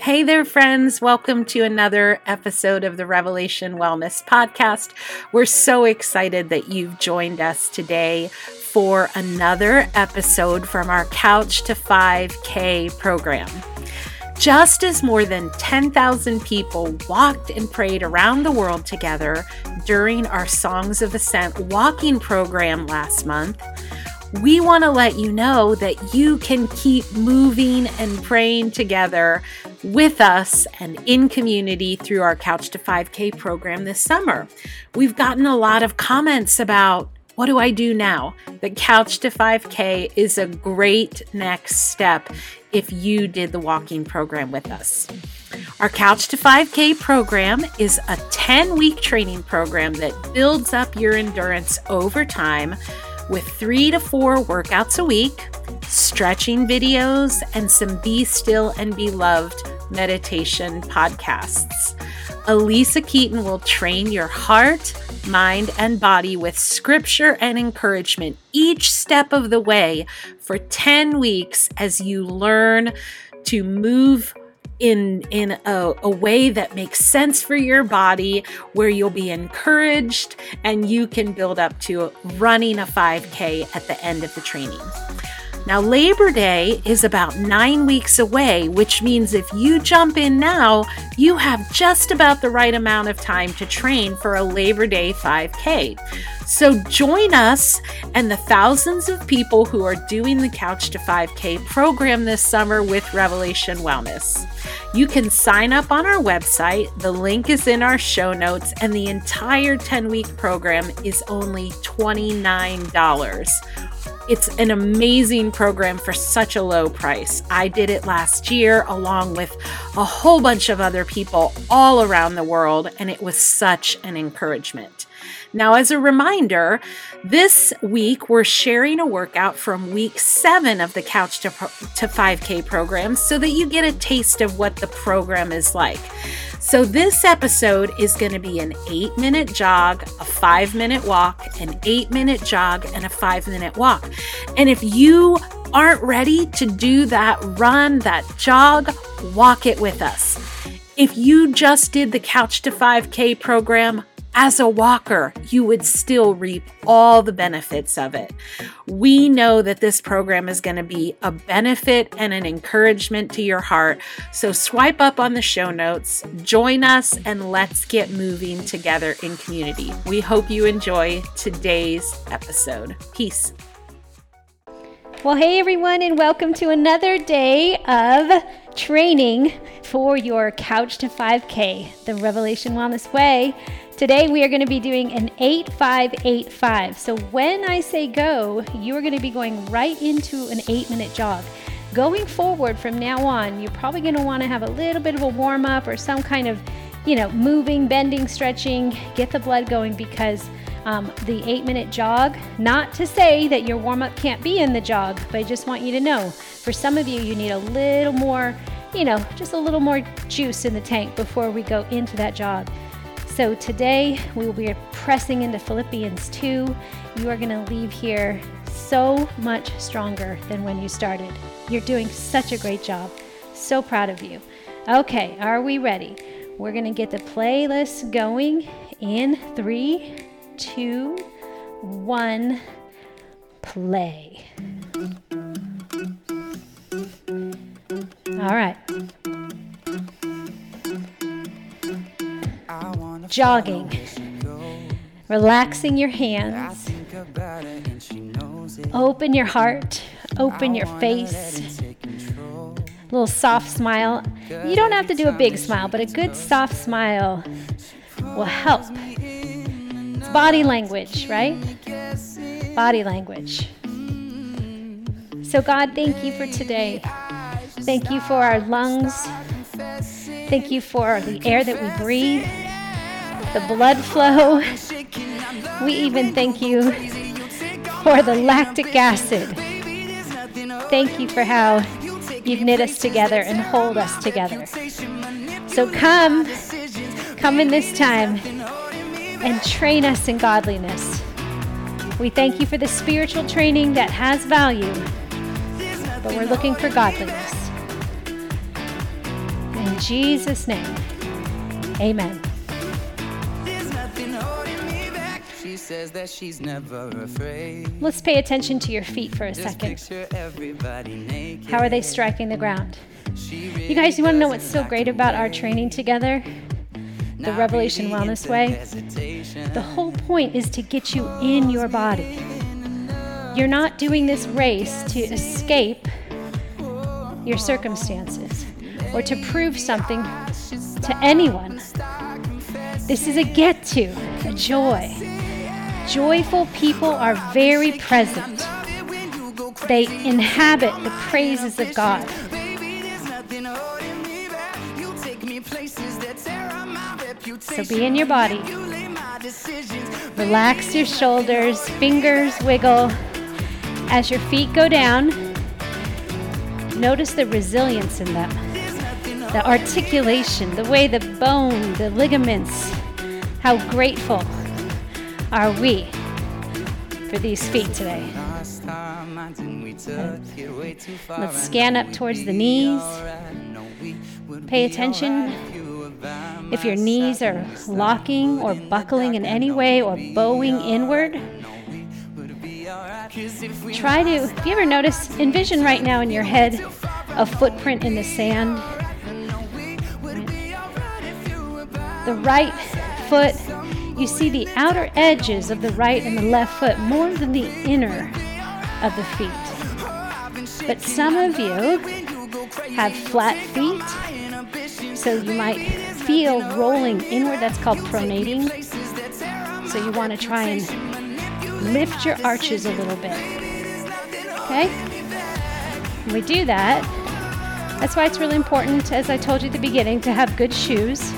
Hey there, friends. Welcome to another episode of the Revelation Wellness Podcast. We're so excited that you've joined us today for another episode from our Couch to 5K program. Just as more than 10,000 people walked and prayed around the world together during our Songs of Ascent walking program last month, we want to let you know that you can keep moving and praying together with us and in community through our Couch to 5K program this summer. We've gotten a lot of comments about what do I do now? The Couch to 5K is a great next step if you did the walking program with us. Our Couch to 5K program is a 10 week training program that builds up your endurance over time with three to four workouts a week, stretching videos, and some Be Still and Be Loved meditation podcasts. Alisa Keeton will train your heart, mind, and body with scripture and encouragement each step of the way for 10 weeks as you learn to move in in a, a, way that makes sense for your body where you'll be encouraged and you can build up to running a 5k at the end of the training now, Labor Day is about nine weeks away, which means if you jump in now, you have just about the right amount of time to train for a Labor Day 5K. So join us and the thousands of people who are doing the Couch to 5K program this summer with Revelation Wellness. You can sign up on our website. The link is in our show notes, and the entire 10 week program is only $29 it's an amazing program for such a low price. I did it last year along with a whole bunch of other people all around the world, and it was such an encouragement. Now, as a reminder, this week we're sharing a workout from week seven of the Couch to, to 5K program so that you get a taste of what the program is like. So, this episode is going to be an eight minute jog, a five minute walk, an eight minute jog, and a five minute walk. And if you aren't ready to do that run, that jog, walk it with us. If you just did the Couch to 5K program, as a walker, you would still reap all the benefits of it. We know that this program is going to be a benefit and an encouragement to your heart. So swipe up on the show notes, join us, and let's get moving together in community. We hope you enjoy today's episode. Peace. Well, hey everyone, and welcome to another day of training for your Couch to 5K, the Revelation Wellness Way. Today we are going to be doing an 8585. So when I say go, you are going to be going right into an eight minute jog. Going forward from now on, you're probably going to want to have a little bit of a warm up or some kind of, you know, moving, bending, stretching, get the blood going because um, the eight minute jog, not to say that your warm up can't be in the jog, but I just want you to know for some of you, you need a little more, you know, just a little more juice in the tank before we go into that jog. So today we will be pressing into Philippians 2. You are going to leave here so much stronger than when you started. You're doing such a great job. So proud of you. Okay, are we ready? We're going to get the playlist going in three, two, one, play. All right. jogging, relaxing your hands. Open your heart, open your face. Little soft smile. You don't have to do a big smile, but a good soft smile will help. Body language, right? Body language. So, God, thank you for today. Thank you for our lungs. Thank you for the air that we breathe the blood flow. We even thank you for the lactic acid. Thank you for how you've knit us together and hold us together. So come, come in this time and train us in godliness. We thank you for the spiritual training that has value, but we're looking for godliness. In Jesus' name, amen. says that she's never afraid. Let's pay attention to your feet for a second. How are they striking the ground? You guys, you want to know what's so great about our training together? The Revelation Wellness Way? The whole point is to get you in your body. You're not doing this race to escape your circumstances or to prove something to anyone. This is a get to, a joy. Joyful people are very present. They inhabit the praises of God. So be in your body. Relax your shoulders, fingers wiggle. As your feet go down, notice the resilience in them, the articulation, the way the bone, the ligaments, how grateful are we for these feet today? Let's scan up towards the knees. Pay attention if your knees are locking or buckling in any way or bowing inward. Try to, if you ever notice, envision right now in your head a footprint in the sand. The right foot you see the outer edges of the right and the left foot more than the inner of the feet. But some of you have flat feet, so you might feel rolling inward. That's called pronating. So you want to try and lift your arches a little bit. Okay? When we do that, that's why it's really important, as I told you at the beginning, to have good shoes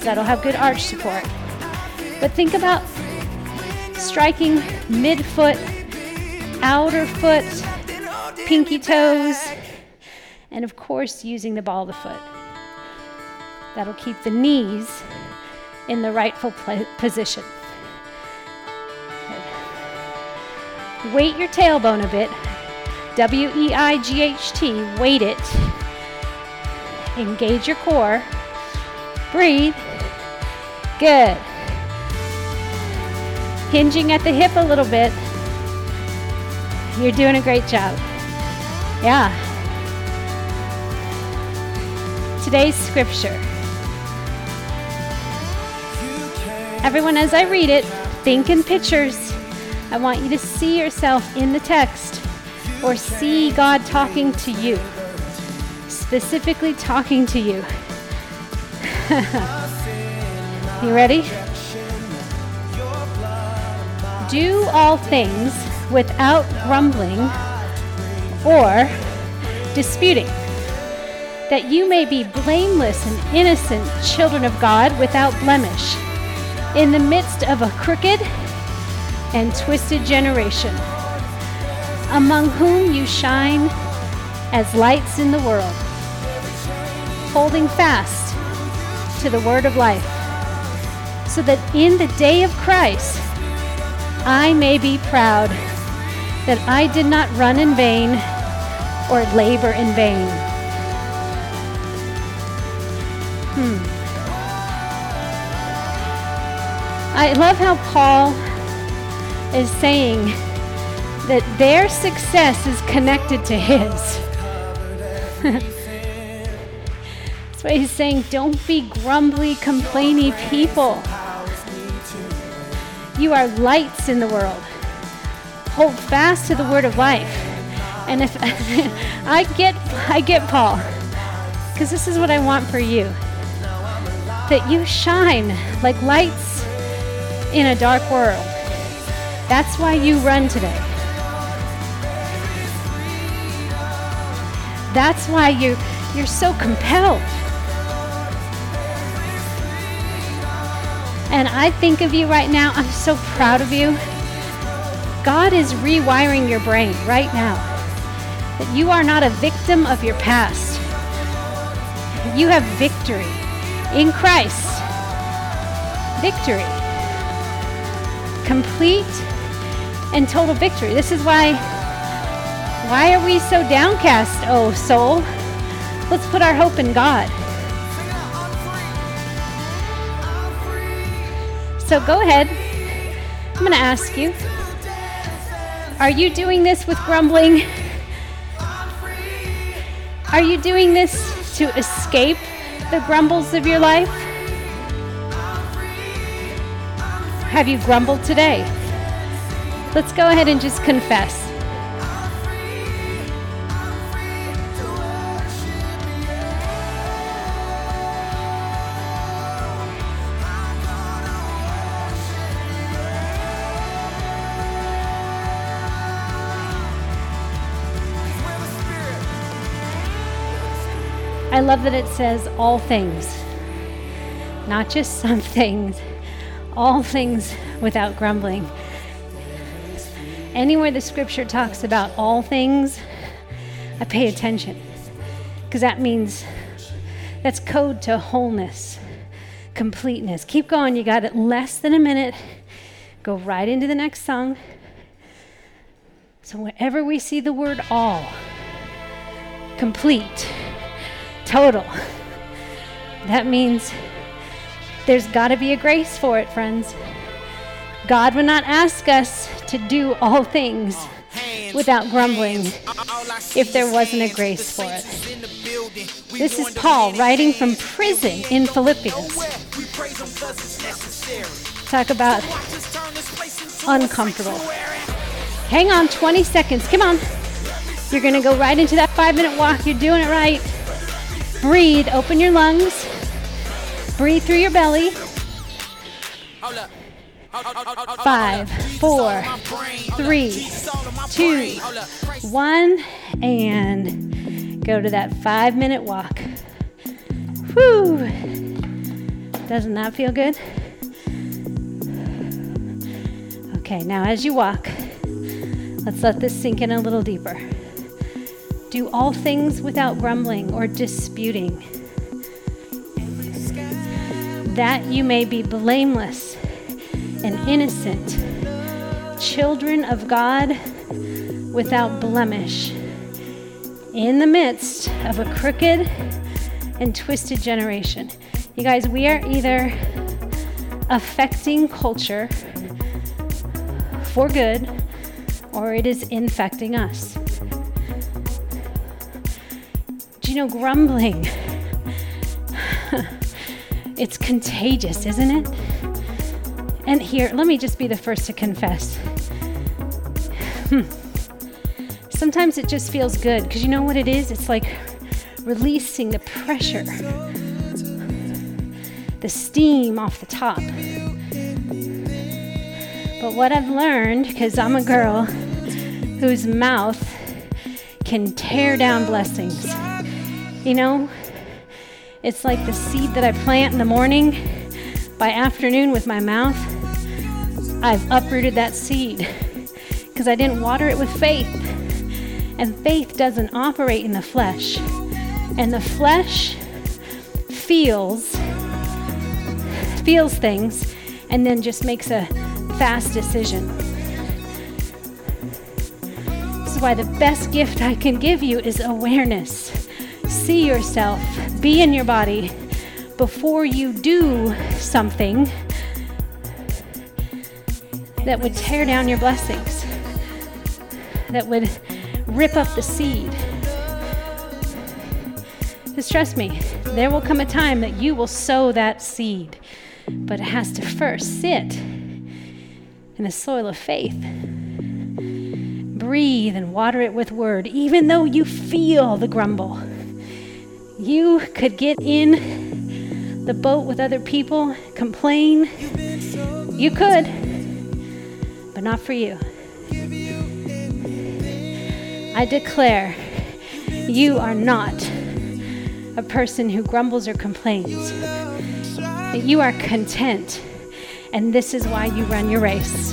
that'll have good arch support. But think about striking midfoot, outer foot, pinky toes, and of course using the ball of the foot. That'll keep the knees in the rightful pl- position. Good. Weight your tailbone a bit. W E I G H T, weight it. Engage your core. Breathe. Good hinging at the hip a little bit. You're doing a great job. Yeah. Today's scripture. Everyone, as I read it, think in pictures. I want you to see yourself in the text or see God talking to you, specifically talking to you. you ready? do all things without grumbling or disputing, that you may be blameless and innocent children of God without blemish, in the midst of a crooked and twisted generation, among whom you shine as lights in the world, holding fast to the word of life, so that in the day of Christ, I may be proud that I did not run in vain or labor in vain. Hmm. I love how Paul is saying that their success is connected to his. That's why he's saying, don't be grumbly, complainy people. You are lights in the world. Hold fast to the word of life. And if I get I get Paul, because this is what I want for you. That you shine like lights in a dark world. That's why you run today. That's why you you're so compelled. And I think of you right now, I'm so proud of you. God is rewiring your brain right now. That you are not a victim of your past. You have victory in Christ. Victory complete and total victory. This is why why are we so downcast, oh soul? Let's put our hope in God. So go ahead. I'm going to ask you Are you doing this with grumbling? Are you doing this to escape the grumbles of your life? Have you grumbled today? Let's go ahead and just confess. I love that it says all things, not just some things, all things without grumbling. Anywhere the scripture talks about all things, I pay attention because that means that's code to wholeness, completeness. Keep going. You got it less than a minute. Go right into the next song. So, whenever we see the word all, complete, total. That means there's got to be a grace for it, friends. God would not ask us to do all things without grumbling if there wasn't a grace for it. This is Paul writing from prison in Philippians. Talk about uncomfortable. Hang on 20 seconds. Come on. You're going to go right into that five minute walk. You're doing it right. Breathe, open your lungs. Breathe through your belly. Five, four, three, two, one, and go to that five minute walk. Whew. Doesn't that feel good? Okay, now as you walk, let's let this sink in a little deeper. Do all things without grumbling or disputing, that you may be blameless and innocent, children of God without blemish, in the midst of a crooked and twisted generation. You guys, we are either affecting culture for good or it is infecting us. Do you know grumbling? it's contagious, isn't it? And here, let me just be the first to confess. Hmm. Sometimes it just feels good because you know what it is? It's like releasing the pressure, the steam off the top. But what I've learned, because I'm a girl whose mouth can tear down blessings, you know, it's like the seed that I plant in the morning. By afternoon, with my mouth, I've uprooted that seed because I didn't water it with faith. And faith doesn't operate in the flesh. And the flesh feels feels things and then just makes a fast decision. This is why the best gift I can give you is awareness. See yourself, be in your body before you do something that would tear down your blessings, that would rip up the seed. Just trust me, there will come a time that you will sow that seed, but it has to first sit in the soil of faith. Breathe and water it with word, even though you feel the grumble. You could get in the boat with other people, complain. You could but not for you. I declare you are not a person who grumbles or complains. You are content, and this is why you run your race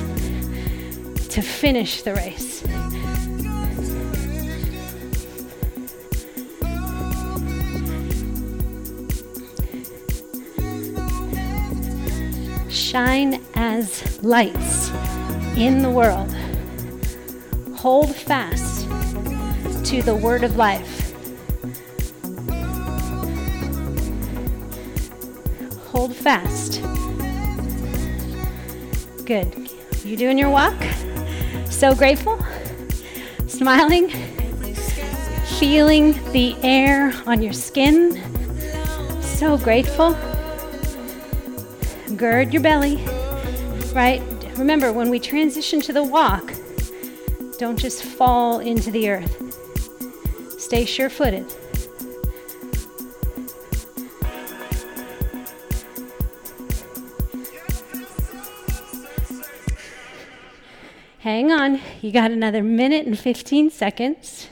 to finish the race. Shine as lights in the world. Hold fast to the word of life. Hold fast Good. You doing your walk? So grateful? Smiling? Feeling the air on your skin? So grateful. Gird your belly, right? Remember, when we transition to the walk, don't just fall into the earth. Stay sure footed. Hang on, you got another minute and 15 seconds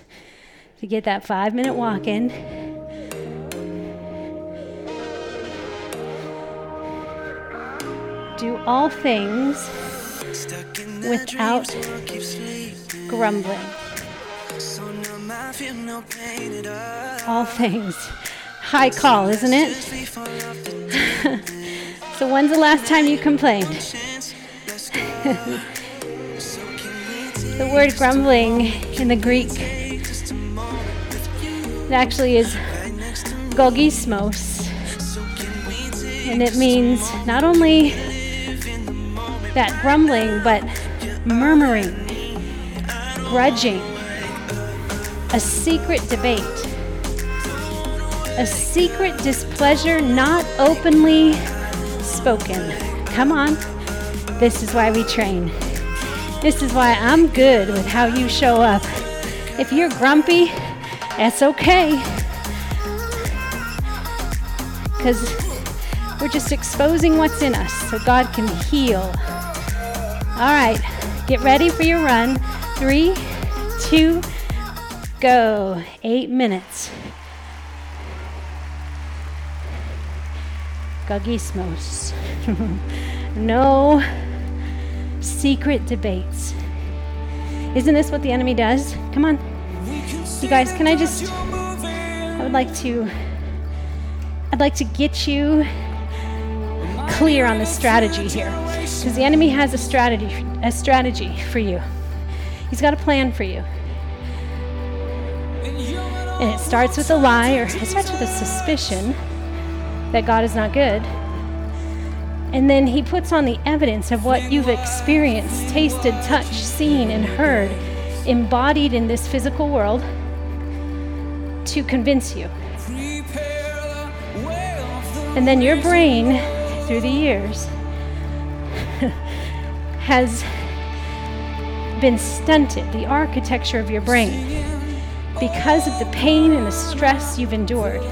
to get that five minute walk in. Do all things without grumbling. All things. High call, isn't it? so, when's the last time you complained? the word grumbling in the Greek it actually is gogismos, and it means not only that grumbling, but murmuring, grudging, a secret debate, a secret displeasure not openly spoken. Come on, this is why we train. This is why I'm good with how you show up. If you're grumpy, that's okay. Because we're just exposing what's in us so God can heal. All right, get ready for your run. Three, two, go. Eight minutes. Gogismos. no secret debates. Isn't this what the enemy does? Come on. You guys, can I just I would like to I'd like to get you clear on the strategy here. Because the enemy has a strategy a strategy for you. He's got a plan for you. And it starts with a lie or it starts with a suspicion that God is not good. And then he puts on the evidence of what you've experienced, tasted, touched, seen, and heard, embodied in this physical world to convince you. And then your brain, through the years, has been stunted, the architecture of your brain, because of the pain and the stress you've endured,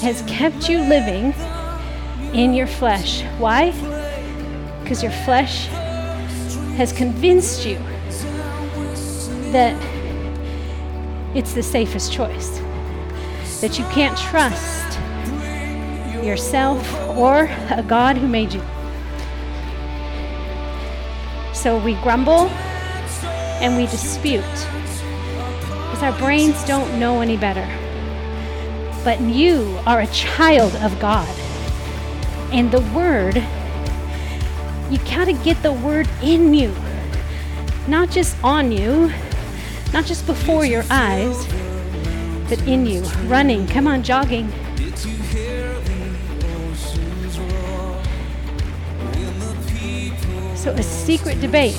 has kept you living in your flesh. Why? Because your flesh has convinced you that it's the safest choice, that you can't trust yourself or a God who made you. So we grumble and we dispute because our brains don't know any better. But you are a child of God. And the Word, you gotta get the Word in you, not just on you, not just before your eyes, but in you, running. Come on, jogging. So, a secret debate.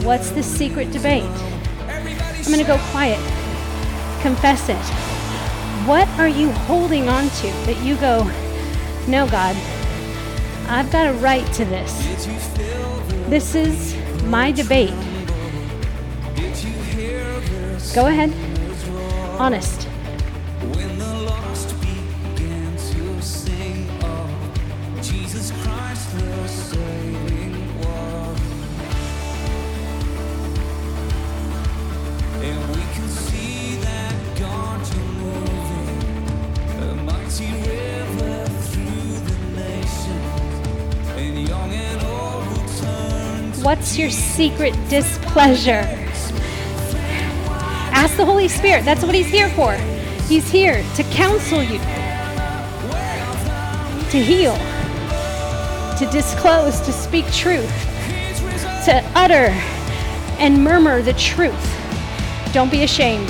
What's the secret debate? I'm going to go quiet. Confess it. What are you holding on to that you go, no, God, I've got a right to this? This is my debate. Go ahead. Honest. What's your secret displeasure? Ask the Holy Spirit. That's what He's here for. He's here to counsel you, to heal, to disclose, to speak truth, to utter and murmur the truth. Don't be ashamed.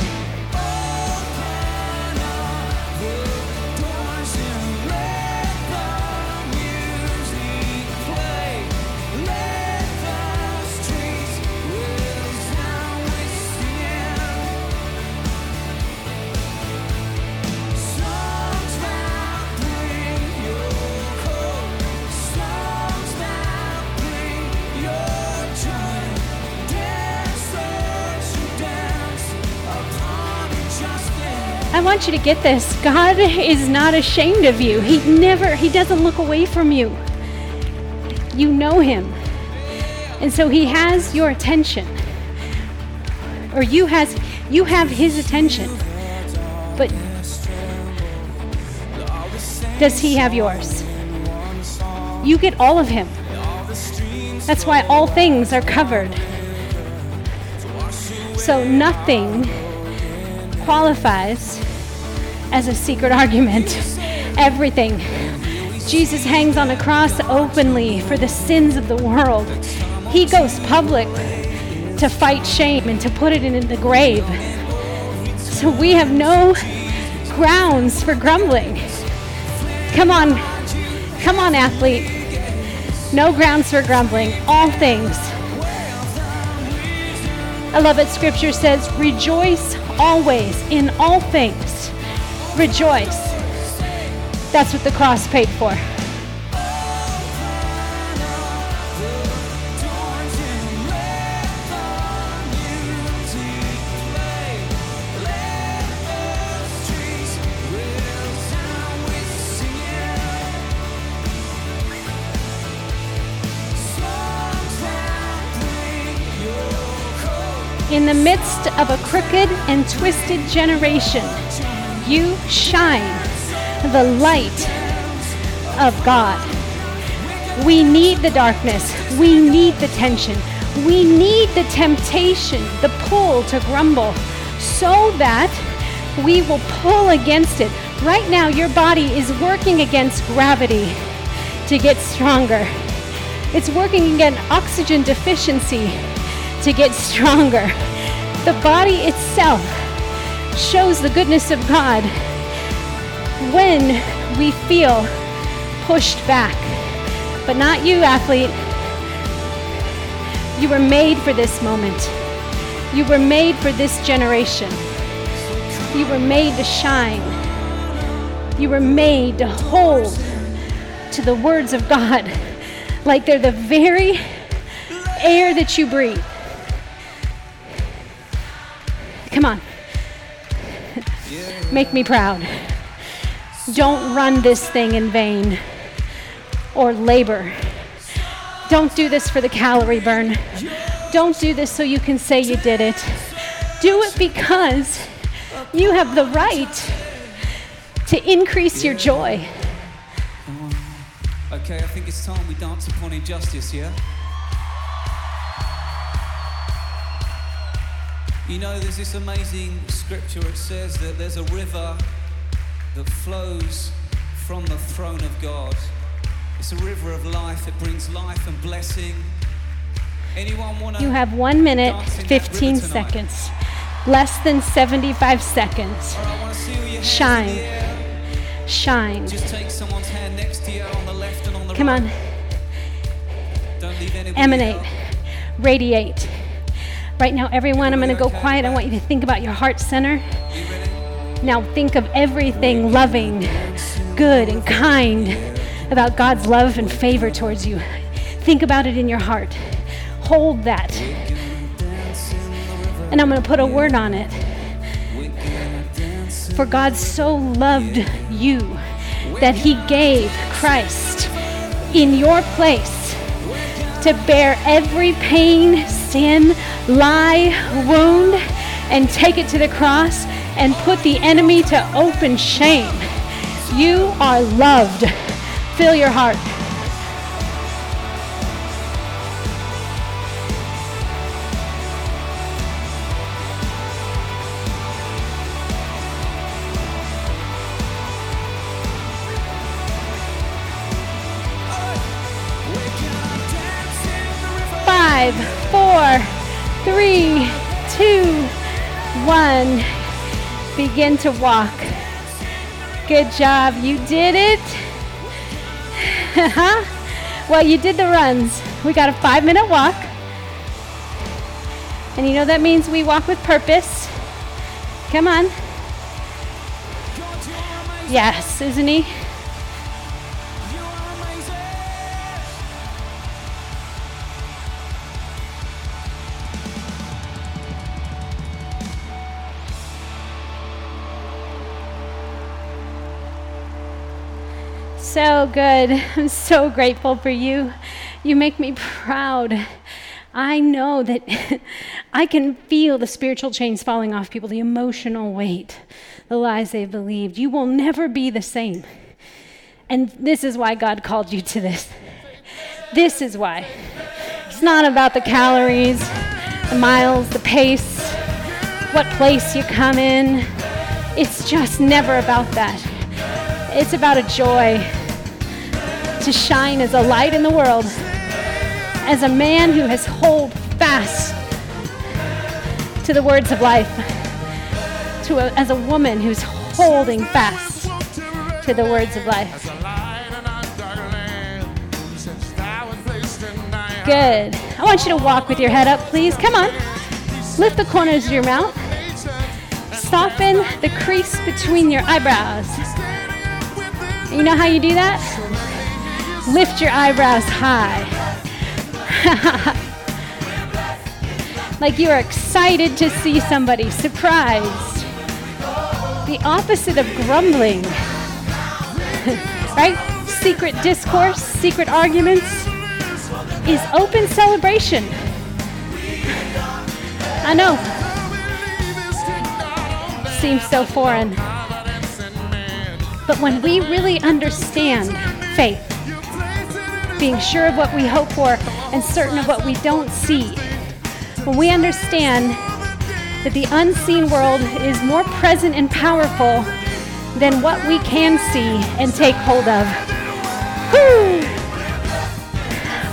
Want you to get this. God is not ashamed of you. He never, He doesn't look away from you. You know Him. And so He has your attention. Or you has you have His attention. But does He have yours? You get all of Him. That's why all things are covered. So nothing qualifies as a secret argument. Everything. Jesus hangs on a cross openly for the sins of the world. He goes public to fight shame and to put it in the grave. So we have no grounds for grumbling. Come on, come on, athlete. No grounds for grumbling. All things. I love it. Scripture says, Rejoice always in all things. Rejoice. That's what the cross paid for. In the midst of a crooked and twisted generation, you shine the light of God. We need the darkness. We need the tension. We need the temptation, the pull to grumble, so that we will pull against it. Right now, your body is working against gravity to get stronger. It's working against oxygen deficiency to get stronger. The body itself shows the goodness of God when we feel pushed back. But not you, athlete. You were made for this moment. You were made for this generation. You were made to shine. You were made to hold to the words of God like they're the very air that you breathe. Come on. Make me proud. Don't run this thing in vain or labor. Don't do this for the calorie burn. Don't do this so you can say you did it. Do it because you have the right to increase your joy. Okay, I think it's time we dance upon injustice, yeah? You know, there's this amazing scripture. It says that there's a river that flows from the throne of God. It's a river of life. It brings life and blessing. Anyone want to? You have one minute, dance in that 15 seconds. Less than 75 seconds. All right, I want to see all your hands Shine. in the air. Shine. Just take someone's hand next to you on the left and on the Come right. on. Don't leave anybody Emanate. out. Radiate. Right now, everyone, I'm going to go quiet. I want you to think about your heart center. Now, think of everything loving, good, and kind about God's love and favor towards you. Think about it in your heart. Hold that. And I'm going to put a word on it. For God so loved you that he gave Christ in your place to bear every pain, sin, lie, wound, and take it to the cross and put the enemy to open shame. You are loved. Fill your heart. Begin to walk. Good job. You did it. well, you did the runs. We got a five minute walk. And you know that means we walk with purpose. Come on. Yes, isn't he? So good. I'm so grateful for you. You make me proud. I know that I can feel the spiritual chains falling off people, the emotional weight, the lies they've believed. You will never be the same. And this is why God called you to this. This is why. It's not about the calories, the miles, the pace, what place you come in. It's just never about that. It's about a joy to shine as a light in the world, as a man who has hold fast to the words of life, to a, as a woman who's holding fast to the words of life. Good. I want you to walk with your head up, please. Come on. Lift the corners of your mouth. Soften the crease between your eyebrows. You know how you do that? Lift your eyebrows high. like you are excited to see somebody, surprised. The opposite of grumbling. right? Secret discourse, secret arguments is open celebration. I know. Seems so foreign. But when we really understand faith, being sure of what we hope for and certain of what we don't see, when we understand that the unseen world is more present and powerful than what we can see and take hold of.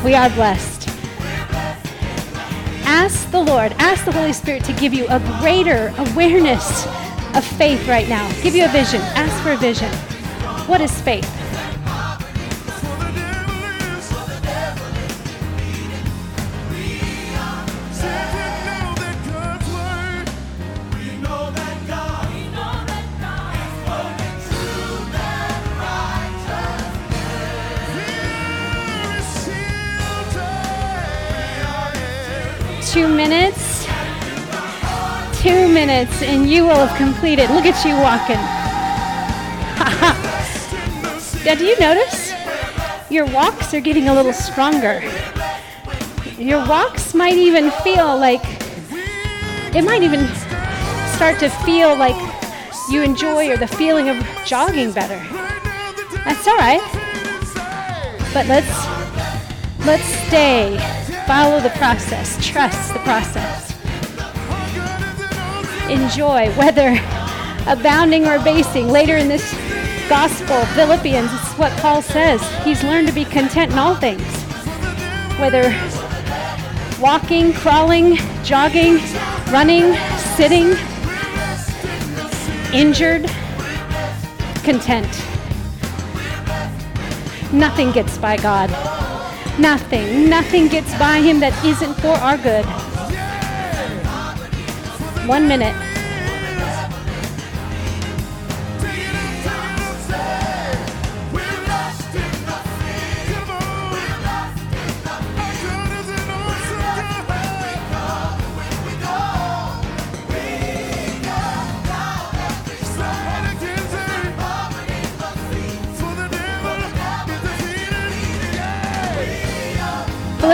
We are blessed. Ask the Lord, ask the Holy Spirit to give you a greater awareness of faith right now. Give you a vision. Ask for a vision. What is faith? Minutes, and you will have completed. Look at you walking. now, do you notice? Your walks are getting a little stronger. Your walks might even feel like, it might even start to feel like you enjoy or the feeling of jogging better. That's all right. But let's let's stay Follow the process, trust the process. Enjoy, whether abounding or basing. Later in this gospel, Philippians, is what Paul says. He's learned to be content in all things. Whether walking, crawling, jogging, running, sitting, injured, content. Nothing gets by God. Nothing, nothing gets by him that isn't for our good. One minute.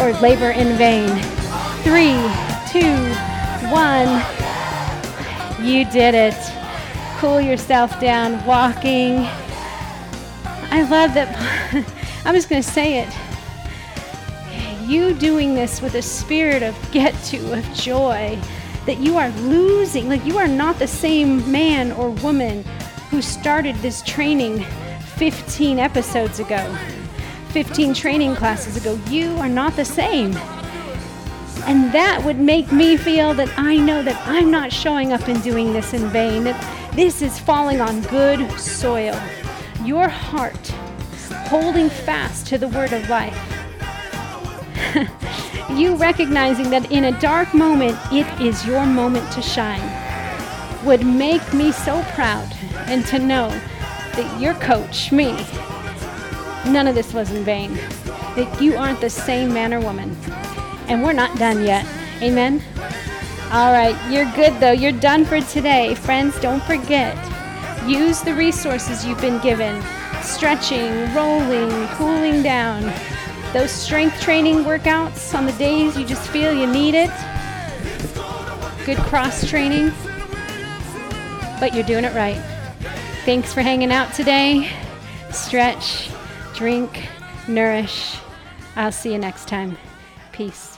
or labor in vain. Three, two, one. You did it. Cool yourself down, walking. I love that. I'm just going to say it. You doing this with a spirit of get to, of joy, that you are losing, like you are not the same man or woman who started this training 15 episodes ago. 15 training classes ago. You are not the same. And that would make me feel that I know that I'm not showing up and doing this in vain, that this is falling on good soil. Your heart holding fast to the word of life. you recognizing that in a dark moment, it is your moment to shine, would make me so proud and to know that your coach, me, none of this was in vain. That you aren't the same man or woman. And we're not done yet. Amen? All right, you're good though. You're done for today. Friends, don't forget. Use the resources you've been given stretching, rolling, cooling down. Those strength training workouts on the days you just feel you need it. Good cross training. But you're doing it right. Thanks for hanging out today. Stretch, drink, nourish. I'll see you next time. Peace.